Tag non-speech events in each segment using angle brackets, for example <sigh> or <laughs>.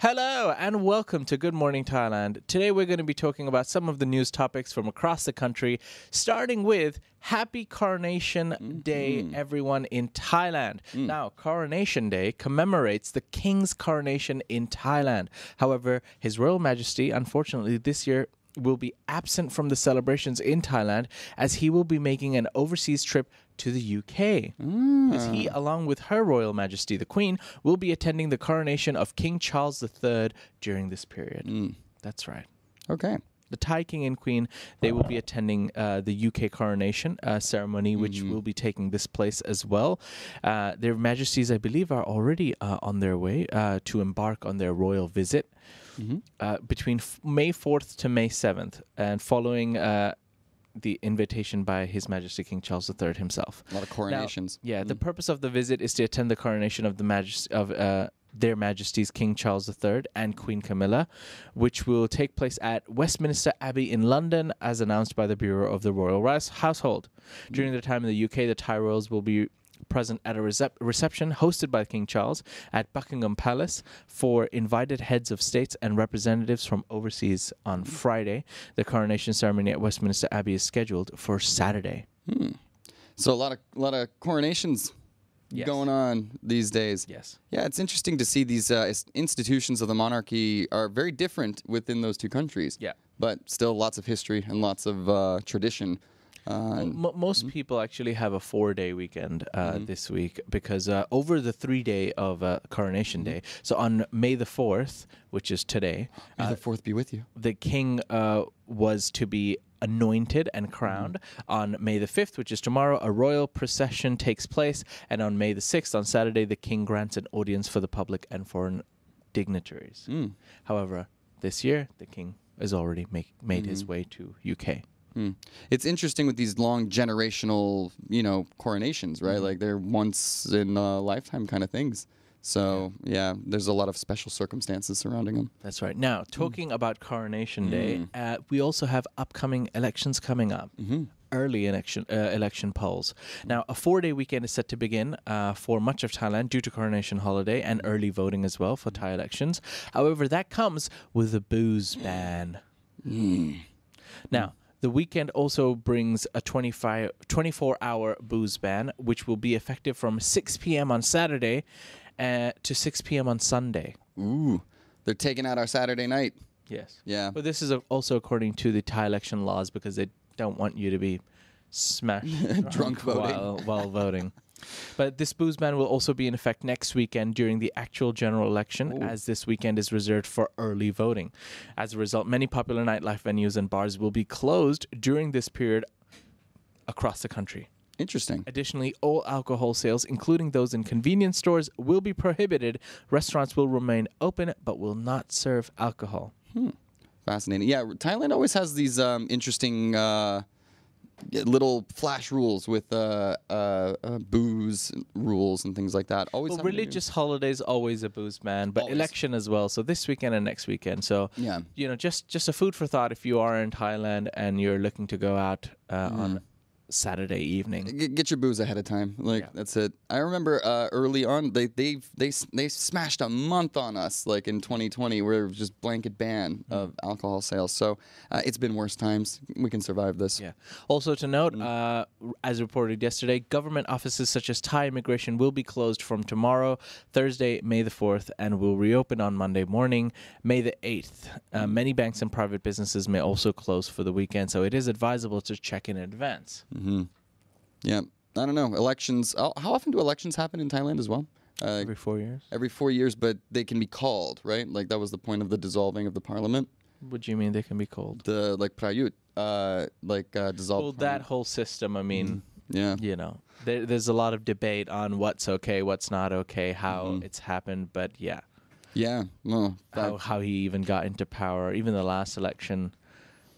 Hello and welcome to Good Morning Thailand. Today we're going to be talking about some of the news topics from across the country, starting with Happy Coronation Day, mm-hmm. everyone in Thailand. Mm. Now, Coronation Day commemorates the King's coronation in Thailand. However, His Royal Majesty, unfortunately, this year will be absent from the celebrations in Thailand as he will be making an overseas trip to the UK. As he, along with Her Royal Majesty the Queen, will be attending the coronation of King Charles III during this period. That's right. Okay. The Thai King and Queen, they will be attending uh, the UK coronation uh, ceremony, which will be taking this place as well. Uh, their Majesties, I believe, are already uh, on their way uh, to embark on their royal visit uh, between f- May 4th to May 7th, and following uh, the invitation by His Majesty King Charles III himself. A lot of Now, coronations. yeah, the purpose of the visit is to attend the coronation of the majesty of uh, their Majesties King Charles III and Queen Camilla, which will take place at Westminster Abbey in London, as announced by the Bureau of the Royal Household. During their time in the UK, the Thai royals will be present at a recep- reception hosted by King Charles at Buckingham Palace for invited heads of states and representatives from overseas on Friday. The coronation ceremony at Westminster Abbey is scheduled for Saturday. So a lot of a lot of coronations Yes. going on these days. Yes. Yeah, it's interesting to see these uh, institutions of the monarchy are very different within those two countries. Yeah. But still lots of history and lots of uh, tradition. Uh, Mo most people actually have a four day weekend uh, this week because uh, over the three day of uh, Coronation Day, so on May the 4th, which is today, May the fourth be with you. the king uh, was to be anointed and crowned. On May the 5th, which is tomorrow, a royal procession takes place. And on May the 6th, on Saturday, the king grants an audience for the public and foreign dignitaries. However, this year, the king has already make, made his way to UK. Hmm. It's interesting with these long generational, you know, coronations, right? Like they're once in a lifetime kind of things. So yeah, there's a lot of special circumstances surrounding them. That's right. Now, talking about Coronation Day, uh, we also have upcoming elections coming up. Early election uh, election polls. Now, a four-day weekend is set to begin uh, for much of Thailand due to Coronation holiday and early voting as well for Thai elections. However, that comes with a booze ban. Now, the weekend also brings a 25, 24-hour booze ban, which will be effective from 6 p.m. on Saturday uh, to 6 p.m. on Sunday. Ooh, they're taking out our Saturday night. Yes. Yeah. But this is also according to the Thai election laws because they don't want you to be smashed <laughs> Drunk voting. while, while voting. But this booze ban will also be in effect next weekend during the actual general election, as this weekend is reserved for early voting. As a result, many popular nightlife venues and bars will be closed during this period across the country. Interesting. Additionally, all alcohol sales, including those in convenience stores, will be prohibited. Restaurants will remain open but will not serve alcohol. Fascinating. Yeah, Thailand always has these um, interesting uh, little flash rules with uh, uh, uh, booze rules and things like that. Always Well, having to do- religious holidays always a booze man, but Always. election as well. So this weekend and next weekend. So Yeah. you know, just just a food for thought if you are in Thailand and you're looking to go out uh, Mm. on Saturday evening. G- get your booze ahead of time. Like Yeah. that's it. I remember uh, early on they they they they smashed a month on us like in 2020 where it was just blanket ban Mm. of alcohol sales. So uh, it's been worse times. We can survive this. Yeah. Also to note, Mm. uh, as reported yesterday, government offices such as Thai immigration will be closed from tomorrow, Thursday, May the 4th, and will reopen on Monday morning, May the 8th. Mm. Uh, many banks and private businesses may also close for the weekend, so it is advisable to check in advance. Yeah. I don't know. Elections. How how often do elections happen in Thailand as well? Uh, Every four years. every four years, but they can be called, right? Like that was the point of the dissolving of the parliament. What do you mean they can be called? The like Prayut, uh, like uh, dissolved. Well, that whole system, I mean, Yeah. you know, there, there's a lot of debate on what's okay, what's not okay, how it's happened, but yeah, Yeah. Well, that- how, how he even got into power, even the last election.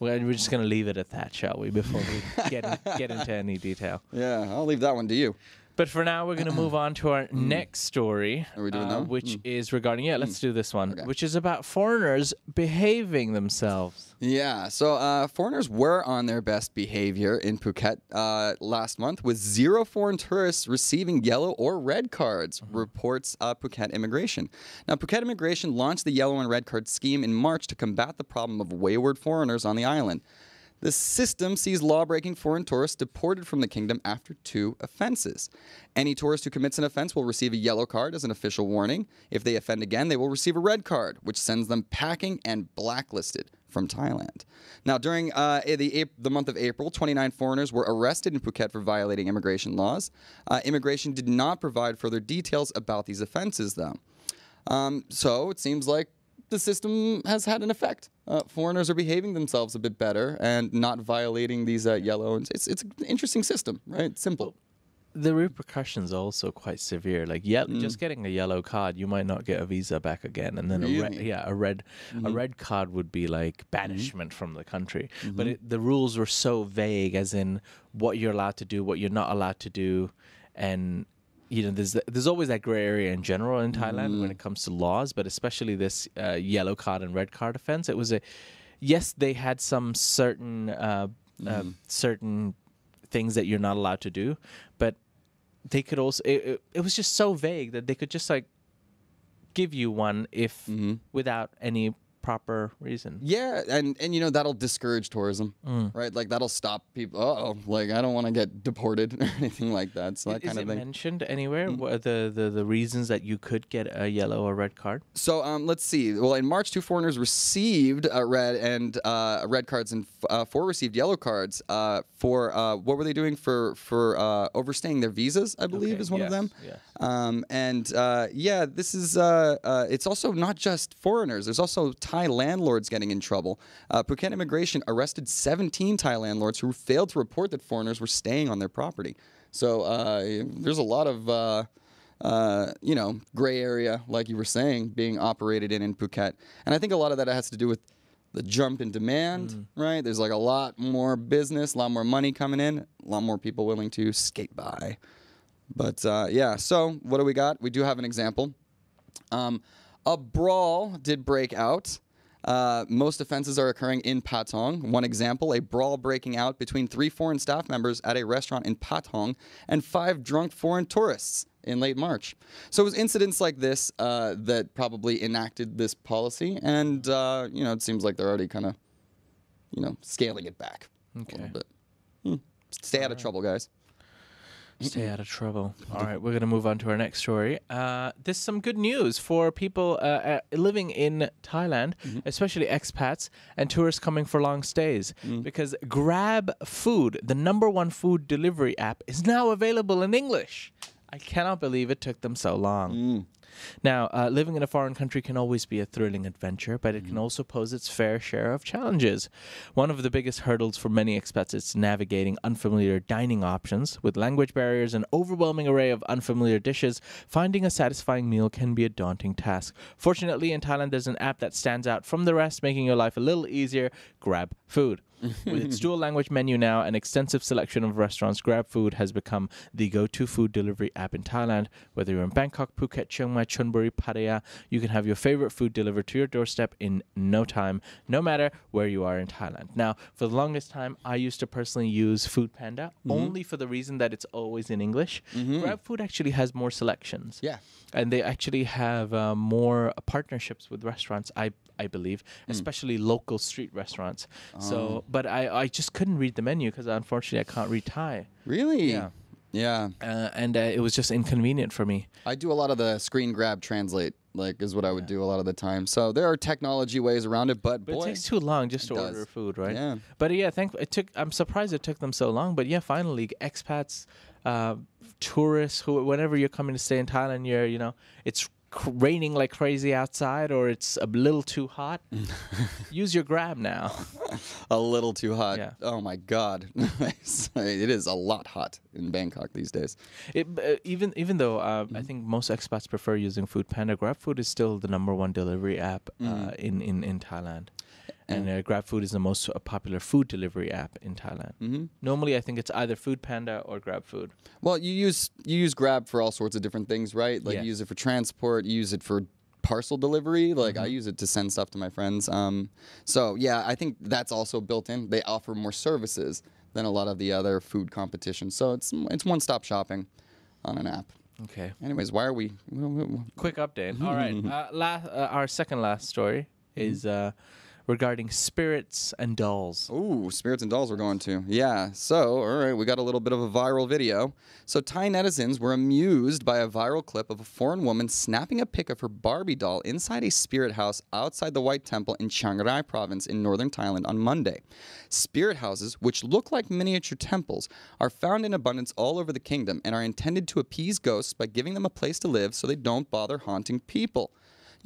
Well, we're just going to leave it at that, shall we, before we get, get into any detail. <laughs> yeah. I'll leave that one to you. But for now, we're going to move on to our next story, Are we doing uh, which is regarding yeah. Let's do this one, Okay. which is about foreigners behaving themselves. Yeah, so uh, foreigners were on their best behavior in Phuket uh, last month, with zero foreign tourists receiving yellow or red cards, reports uh, Phuket Immigration. Now, Phuket Immigration launched the yellow and red card scheme in March to combat the problem of wayward foreigners on the island. The system sees law breaking foreign tourists deported from the kingdom after two offenses. Any tourist who commits an offense will receive a yellow card as an official warning. If they offend again, they will receive a red card, which sends them packing and blacklisted from Thailand. Now, during uh, the, the month of April, 29 foreigners were arrested in Phuket for violating immigration laws. Uh, immigration did not provide further details about these offenses, though. Um, so it seems like the system has had an effect. Uh, foreigners are behaving themselves a bit better and not violating these uh, yellow. And it's it's an interesting system, right? Simple. The repercussions are also quite severe. Like, yeah, Mm. just getting a yellow card, you might not get a visa back again, and then a red, Really? Mm-hmm. yeah, a red, a red card would be like banishment from the country. But Mm-hmm. it, the rules were so vague, as in what you're allowed to do, what you're not allowed to do, and you know, there's there's always that gray area in general in Thailand Mm. when it comes to laws, but especially this uh, yellow card and red card offense. It was a yes, they had some certain uh, uh, Mm-hmm. certain things that you're not allowed to do, but they could also it, it, it was just so vague that they could just like give you one if Mm-hmm. without any proper reason. Yeah, and and you know that'll discourage tourism, Mm. right? Like that'll stop people. Oh, like I don't want to get deported <laughs> or anything like that. So that Is kind it of thing. mentioned anywhere Mm. what are the, the the reasons that you could get a yellow or red card? So um, let's see. Well, in March, two foreigners received uh, red and uh, red cards, and uh, four received yellow cards. Uh, for uh, what were they doing for for uh, overstaying their visas? I believe Okay, is one of them. yes. Um, and uh, yeah, this is uh, uh, it's also not just foreigners. There's also Thai landlords getting in trouble. Uh, Phuket Immigration arrested 17 Thai landlords who failed to report that foreigners were staying on their property. So uh, there's a lot of uh, uh, you know gray area, like you were saying, being operated in in Phuket, and I think a lot of that has to do with the jump in demand, right? There's like a lot more business, a lot more money coming in, a lot more people willing to skate by. But uh, yeah, so what do we got? We do have an example. Um, a brawl did break out. Uh, most offenses are occurring in Patong. One example a brawl breaking out between three foreign staff members at a restaurant in Patong and five drunk foreign tourists in late March. So it was incidents like this uh, that probably enacted this policy. And, uh, you know, it seems like they're already kind of, you know, scaling it back a little bit. Hmm. Stay out of trouble, guys. Stay out of trouble. All right, we're going to move on to our next story. Uh, there's some good news for people uh, uh, living in Thailand, especially expats and tourists coming for long stays, because Grab Food, the number one food delivery app, is now available in English. I cannot believe it took them so long. Now, uh, living in a foreign country can always be a thrilling adventure, but it can also pose its fair share of challenges. One of the biggest hurdles for many expats is navigating unfamiliar dining options. With language barriers and overwhelming array of unfamiliar dishes, finding a satisfying meal can be a daunting task. Fortunately, in Thailand, there's an app that stands out from the rest, making your life a little easier Grab Food. <laughs> With its dual language menu now and extensive selection of restaurants, Grab Food has become the go to food delivery app in Thailand. Whether you're in Bangkok, Phuket, Chiang Mai, Chonburi, Pattaya, you can have your favorite food delivered to your doorstep in no time, no matter where you are in Thailand. Now, for the longest time, I used to personally use Food Panda mm-hmm. only for the reason that it's always in English. Mm-hmm. Grab Food actually has more selections Yeah. and they actually have uh, more partnerships with restaurants i i believe hmm. especially local street restaurants so oh. but i i just couldn't read the menu because unfortunately i can't read thai Really? Yeah. Yeah. uh, and uh, it was just inconvenient for me I do a lot of the screen grab translate, like is what I would do a lot of the time. So there are technology ways around it, but, but boy, it takes too long just to it order food right Yeah. but yeah thank it took i'm surprised it took them so long but yeah finally expats uh tourists who whenever you're coming to stay in thailand you're you know it's raining like crazy outside or it's a little too hot <laughs> use your grab now a little too hot. Yeah. Oh my god, <laughs> it is a lot hot in Bangkok these days. It, uh, even even though uh, Mm-hmm. I think most expats prefer using Food Panda, GrabFood is still the number one delivery app uh, Mm. in, in in Thailand. And uh, GrabFood is the most uh, popular food delivery app in Thailand. Mm-hmm. Normally, I think it's either Food Panda or GrabFood. Well, you use you use Grab for all sorts of different things, right? Like Yeah. you use it for transport, you use it for parcel delivery. Like Mm-hmm. I use it to send stuff to my friends. Um, so yeah, I think that's also built in. They offer more services than a lot of the other food competition. So it's it's one stop shopping on an app. Okay. Anyways, why are we? Quick update. <laughs> All right. Uh, la- uh, our second last story is uh, regarding spirits and dolls. Ooh, spirits and dolls we're going to. Yeah. So, all right, we got a little bit of a viral video. So, Thai netizens were amused by a viral clip of a foreign woman snapping a pic of her Barbie doll inside a spirit house outside the White Temple in Chiang Rai province in northern Thailand on Monday. Spirit houses, which look like miniature temples, are found in abundance all over the kingdom and are intended to appease ghosts by giving them a place to live so they don't bother haunting people.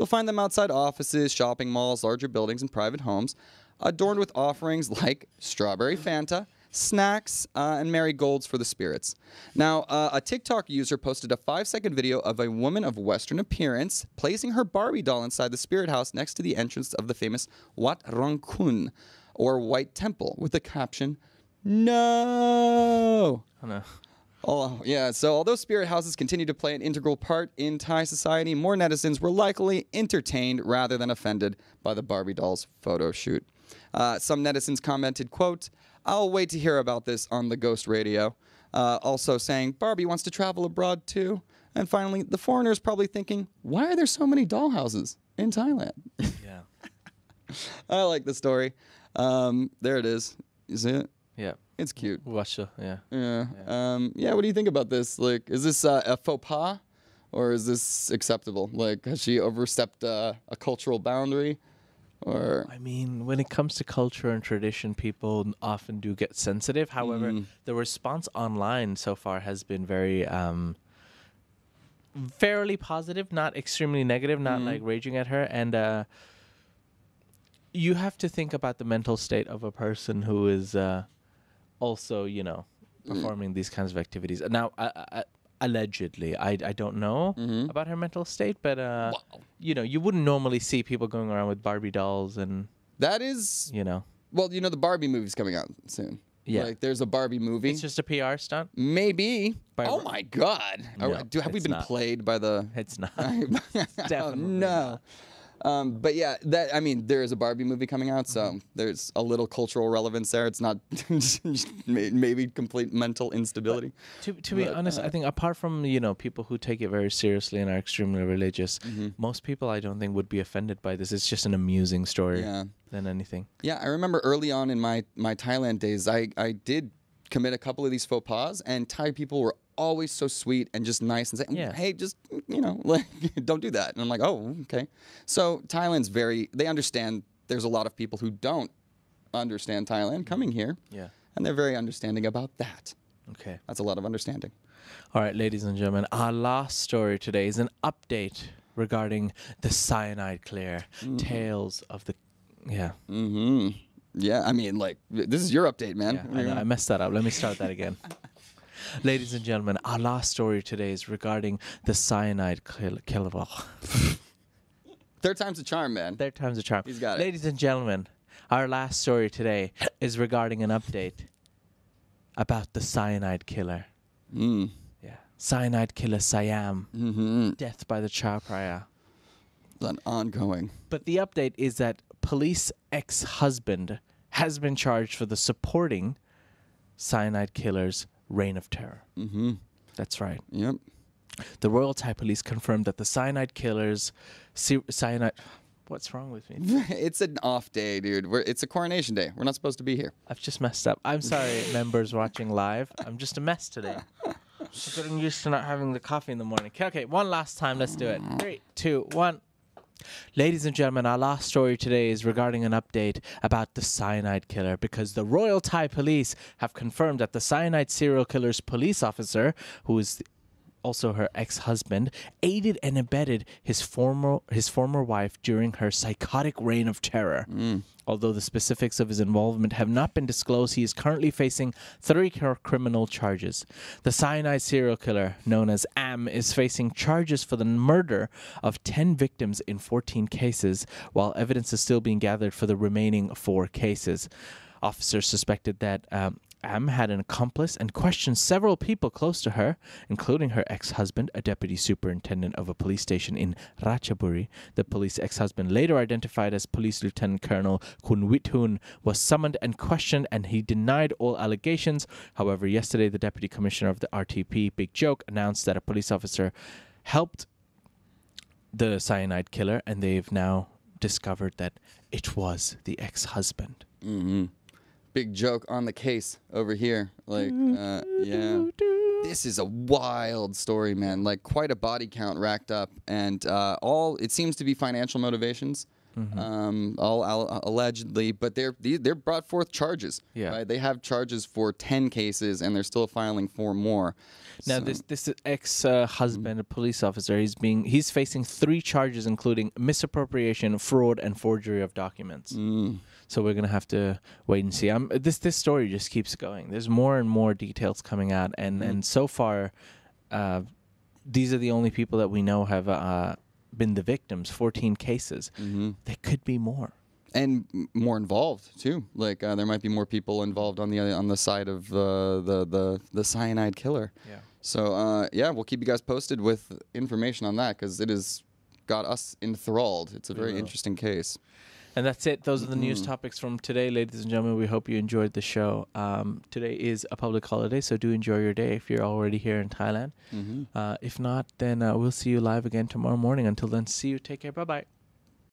You'll find them outside offices, shopping malls, larger buildings, and private homes, adorned with offerings <laughs> like strawberry Fanta, snacks, uh, and marigolds for the spirits. Now, uh, a TikTok user posted a five second video of a woman of Western appearance placing her Barbie doll inside the spirit house next to the entrance of the famous Wat Rong Khun, or White Temple, with the caption, No! Oh, no. Oh, yeah. So, although spirit houses continue to play an integral part in Thai society, more netizens were likely entertained rather than offended by the Barbie doll's photo shoot. Uh, some netizens commented, quote, I'll wait to hear about this on the ghost radio. Uh, also saying, Barbie wants to travel abroad too. And finally, the foreigner is probably thinking, why are there so many dollhouses in Thailand? Yeah. <laughs> I like the story. Um, there it is. Is it? Yeah. It's cute. Russia. Yeah. Yeah. Um, yeah. What do you think about this? Like, is this uh, a faux pas, or is this acceptable? Like, has she overstepped uh, a cultural boundary, or? I mean, when it comes to culture and tradition, people often do get sensitive. However, the response online so far has been very um, fairly positive, not extremely negative, not like raging at her. And uh, you have to think about the mental state of a person who is uh, also, you know, performing these kinds of activities. Now, I, I, allegedly, I, I don't know about her mental state, but uh, you know, you wouldn't normally see people going around with Barbie dolls and That is you know, well, you know, the Barbie movie's coming out soon. Yeah. Like, there's a Barbie movie. it's just a PR stunt. Maybe. By- oh my God. Are- No, do, have we it's been not. played by the? It's not. <laughs> oh, definitely no. Um, but yeah, that I mean, there is a Barbie movie coming out, so Mm-hmm. there's a little cultural relevance there. It's not <laughs> maybe complete mental instability. To, to be But, honest, I think apart from you know people who take it very seriously and are extremely religious, Mm-hmm. most people I don't think would be offended by this. It's just an amusing story Yeah. than anything. Yeah, I remember early on in my my Thailand days, I I did commit a couple of these faux pas, and Thai people were always so sweet and just nice and say, mm, Yeah. "Hey, just mm, you know, <laughs> like don't do that." And I'm like, "Oh, okay." So Thailand's very they understand. There's a lot of people who don't understand Thailand mm-hmm. coming here, Yeah. and they're very understanding about that. Okay. That's a lot of understanding. All right, ladies and gentlemen, our last story today is an update regarding the cyanide clear mm-hmm. tales of the. Yeah. hmm Yeah, I mean, like this is your update, man. Yeah, I, know, I messed that up. Let me start that again. <laughs> Ladies and gentlemen, our last story today is regarding the cyanide kill- killer. <laughs> Third time's a charm, man. Third time's a charm. He's got it. Ladies and gentlemen, our last story today is regarding an update about the cyanide killer. Mm. Yeah. Cyanide killer Siam. Mm-hmm. Death by the Chao Phraya. An ongoing. But the update is that police ex husband has been charged for the supporting cyanide killer's reign of terror. Mm-hmm. That's right. Yep. The Royal Thai Police confirmed that the cyanide killer's cyanide. What's wrong with me? <laughs> it's an off day, dude. We're, it's a coronation day. We're not supposed to be here. I've just messed up. I'm sorry, <laughs> members watching live. I'm just a mess today. <laughs> I'm getting used to not having the coffee in the morning. Okay, okay, one last time. Let's do it. Three, two, one. Ladies and gentlemen, our last story today is regarding an update about the cyanide killer because the Royal Thai Police have confirmed that the cyanide serial killer's police officer, who is also her ex-husband, aided and abetted his former his former wife during her psychotic reign of terror. Although the specifics of his involvement have not been disclosed, he is currently facing three criminal charges. The cyanide serial killer, known as Am, is facing charges for the murder of 10 victims in 14 cases, while evidence is still being gathered for the remaining four cases. Officers suspected that um, Am had an accomplice and questioned several people close to her, including her ex husband, a deputy superintendent of a police station in Ratchaburi. The police ex husband, later identified as Police Lieutenant Colonel Kunwithun, was summoned and questioned, and he denied all allegations. However, yesterday, the deputy commissioner of the RTP, Big Joke, announced that a police officer helped the cyanide killer, and they've now discovered that it was the ex husband. hmm Big joke on the case over here. Like, uh, yeah. This is a wild story, man. Like, quite a body count racked up, and uh, all it seems to be financial motivations. Mm-hmm. Um, all al- allegedly, but they're they- they're brought forth charges. Yeah. right? they have charges for ten cases, and they're still filing for more. Now, So- this this ex uh, husband, a police officer, he's being he's facing three charges, including misappropriation, fraud, and forgery of documents. Mm. So we're gonna have to wait and see. Um, this this story just keeps going. There's more and more details coming out, and and so far, uh, these are the only people that we know have uh, been the victims. Fourteen cases. Mhm. There could be more. and more involved too. Like uh, there might be more people involved on the on the side of uh, the the the cyanide killer. Yeah. So uh, yeah, we'll keep you guys posted with information on that because it has got us enthralled. It's a very will. interesting case. And that's it. Those are the news topics from today, ladies and gentlemen. We hope you enjoyed the show. Um, today is a public holiday, so do enjoy your day if you're already here in Thailand. Mm-hmm. Uh, if not, then uh, we'll see you live again tomorrow morning. Until then, see you. Take care. Bye bye.